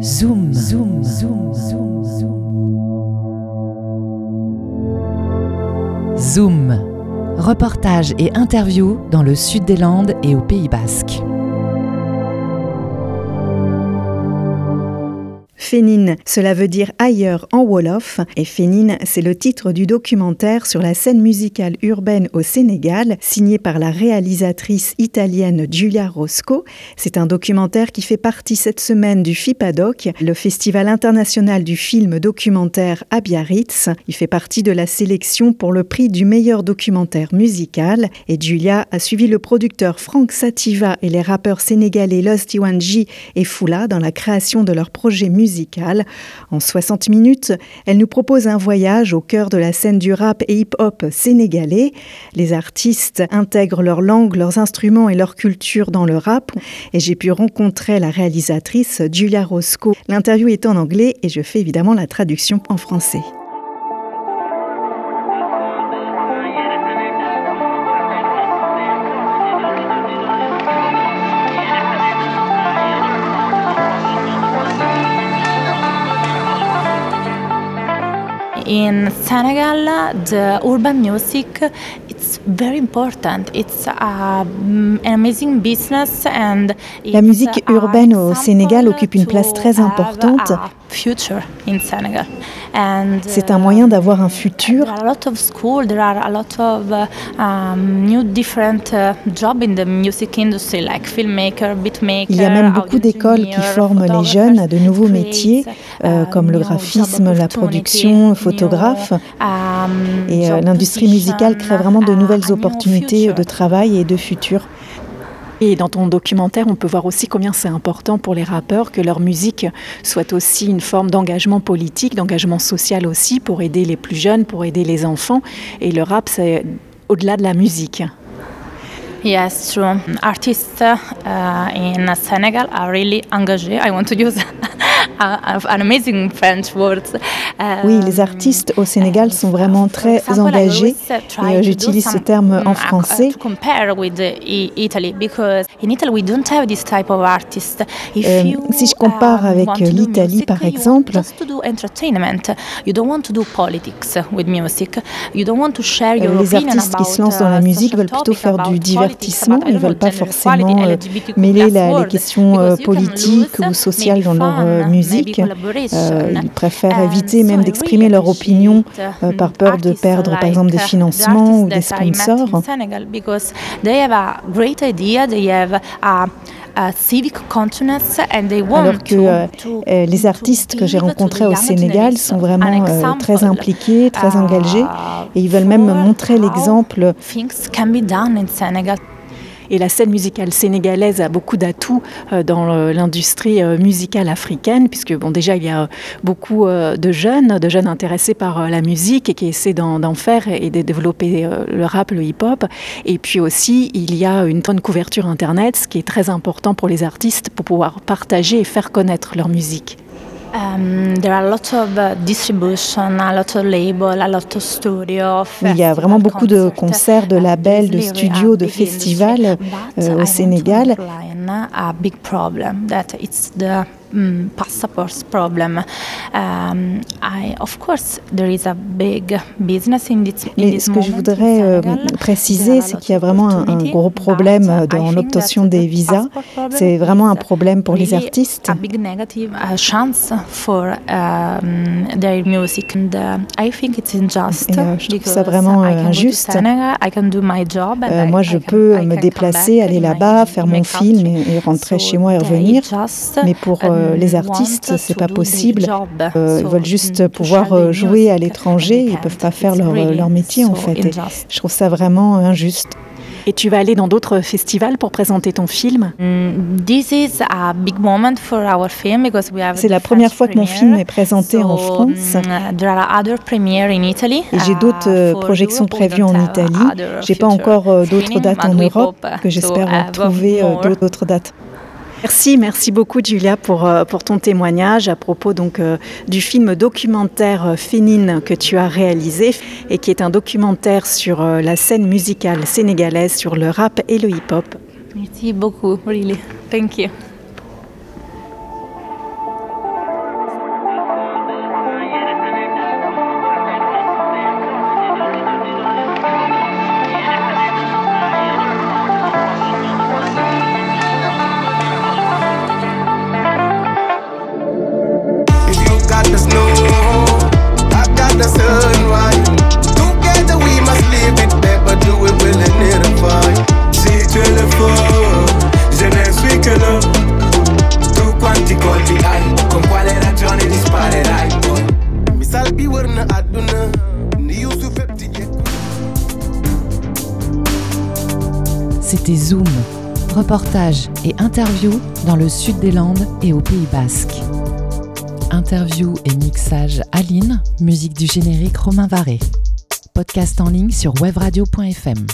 Zoom, zoom, zoom, zoom, zoom. Zoom. Reportage et interview dans le sud des Landes et au Pays Basque. Fénine, cela veut dire ailleurs en Wolof, et Fénine, c'est le titre du documentaire sur la scène musicale urbaine au Sénégal, signé par la réalisatrice italienne Giulia Rosco. C'est un documentaire qui fait partie cette semaine du FIPADOC, le Festival international du film documentaire à Biarritz. Il fait partie de la sélection pour le prix du meilleur documentaire musical, et Giulia a suivi le producteur Frank Sativa et les rappeurs sénégalais Los Wanji et Fula dans la création de leur projet musical en 60 minutes, elle nous propose un voyage au cœur de la scène du rap et hip-hop sénégalais. Les artistes intègrent leur langue, leurs instruments et leur culture dans le rap. Et j'ai pu rencontrer la réalisatrice Julia Roscoe. L'interview est en anglais et je fais évidemment la traduction en français. In Senegal, the urban music it's very important. It's a, an amazing business and La musique urbaine au Sénégal occupe une place très importante. C'est un moyen d'avoir un futur. There are a lot of school, there are a lot of um, new different uh, job in the music industry like filmmaker, beatmaker. Il y a même beaucoup d'écoles qui forment les jeunes à de nouveaux métiers euh, comme le graphisme, la production, photographe. Et euh, l'industrie musicale crée vraiment de nouvelles opportunités de travail et de futur. Et dans ton documentaire, on peut voir aussi combien c'est important pour les rappeurs que leur musique soit aussi une forme d'engagement politique, d'engagement social aussi, pour aider les plus jeunes, pour aider les enfants. Et le rap, c'est au-delà de la musique. Yes, true. Artists uh, in Senegal are really engagés. I want to use an amazing French word. Oui, les artistes au Sénégal sont vraiment très engagés. Et euh, j'utilise ce terme en français. Euh, si je compare avec l'Italie, par exemple, les artistes qui se lancent dans la musique veulent plutôt faire du divertissement. Ils ne veulent pas forcément euh, mêler la, les questions politiques ou sociales dans leur musique. Ils préfèrent éviter même d'exprimer leur opinion euh, par peur de perdre par exemple des financements ou des sponsors. Alors que euh, euh, les artistes que j'ai rencontrés au Sénégal sont vraiment euh, très impliqués, très engagés et ils veulent même montrer l'exemple et la scène musicale sénégalaise a beaucoup d'atouts euh, dans l'industrie euh, musicale africaine, puisque bon, déjà il y a beaucoup euh, de jeunes, de jeunes intéressés par la musique et qui essaient d'en faire et de développer le rap, le hip-hop. Et puis aussi, il y a une bonne couverture Internet, ce qui est très important pour les artistes pour pouvoir partager et faire connaître leur musique. Il y a vraiment beaucoup de concerts, de labels, de studios, de festivals euh, au Sénégal. Mm, passports problem. Um, I, of course, there is a big business in this, in Mais ce que je voudrais euh, préciser, c'est qu'il y a vraiment un, un gros problème euh, dans l'obtention des visas. C'est vraiment un problème pour les artistes. A big negative uh, chance for um, their music, and uh, I think it's unjust. Et, euh, je trouve ça vraiment injuste. Euh, moi, je peux me déplacer, aller là-bas, faire mon film et, et rentrer chez moi et revenir. Mais pour les artistes, c'est pas possible. Euh, ils veulent juste pouvoir euh, jouer à l'étranger, ils peuvent pas faire leur, leur métier en fait. Et je trouve ça vraiment injuste. Et tu vas aller dans d'autres festivals pour présenter ton film? C'est la première fois que mon film est présenté en France. Et j'ai d'autres projections prévues en Italie. J'ai pas encore d'autres dates en Europe que j'espère trouver d'autres dates. Merci, merci beaucoup Julia pour, euh, ton témoignage à propos euh, du film documentaire euh, Fénine que tu as réalisé et qui est un documentaire sur la scène musicale sénégalaise, sur le rap et le hip-hop. Merci beaucoup, really. Thank you. C'était Zoom, reportage et interview dans le sud des Landes et au Pays Basque. Interview et mixage Aline, musique du générique Romain Varé. Podcast en ligne sur webradio.fm.